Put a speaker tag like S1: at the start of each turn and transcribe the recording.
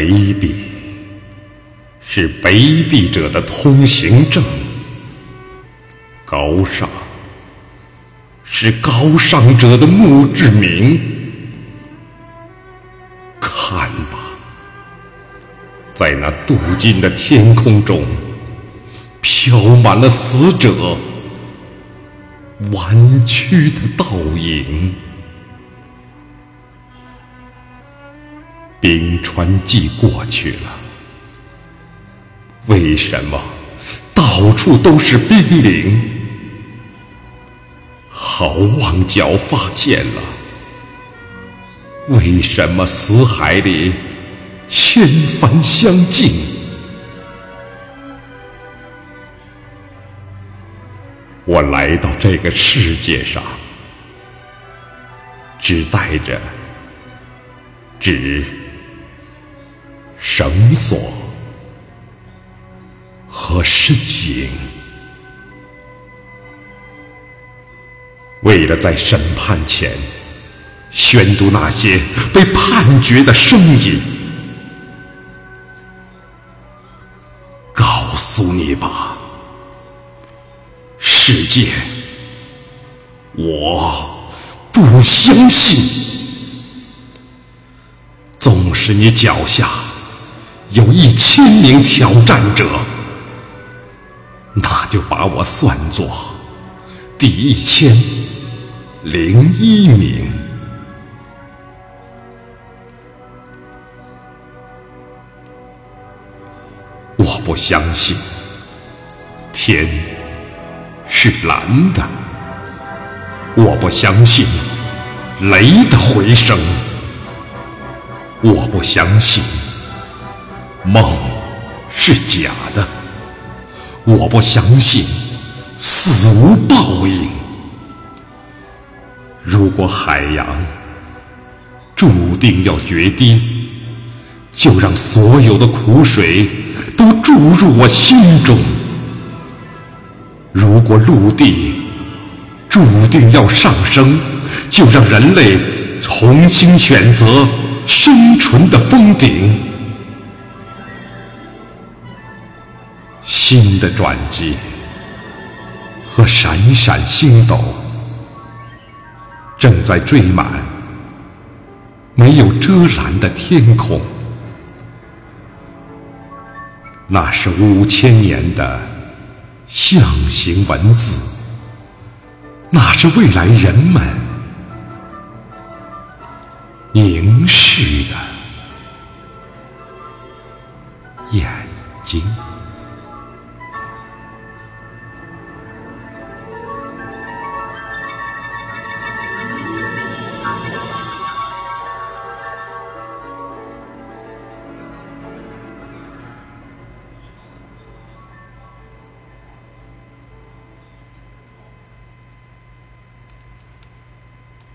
S1: 卑鄙是卑鄙者的通行证，高尚是高尚者的墓志铭。看吧，在那镀金的天空中，飘满了死者弯曲的倒影。冰川季过去了，为什么到处都是冰凌？好望角发现了，为什么死海里千帆相近？我来到这个世界上，只带着纸。绳索和身影，为了在审判前宣读那些被判决的声音，告诉你吧，世界，我不相信，纵使你脚下。有一千名挑战者，那就把我算作第一千零一名。我不相信天是蓝的，我不相信雷的回声，我不相信。梦是假的，我不相信死无报应。如果海洋注定要决堤，就让所有的苦水都注入我心中；如果陆地注定要上升，就让人类重新选择生存的峰顶。新的转机和闪闪星斗，正在缀满没有遮拦的天空。那是五千年的象形文字，那是未来人们凝视的眼睛。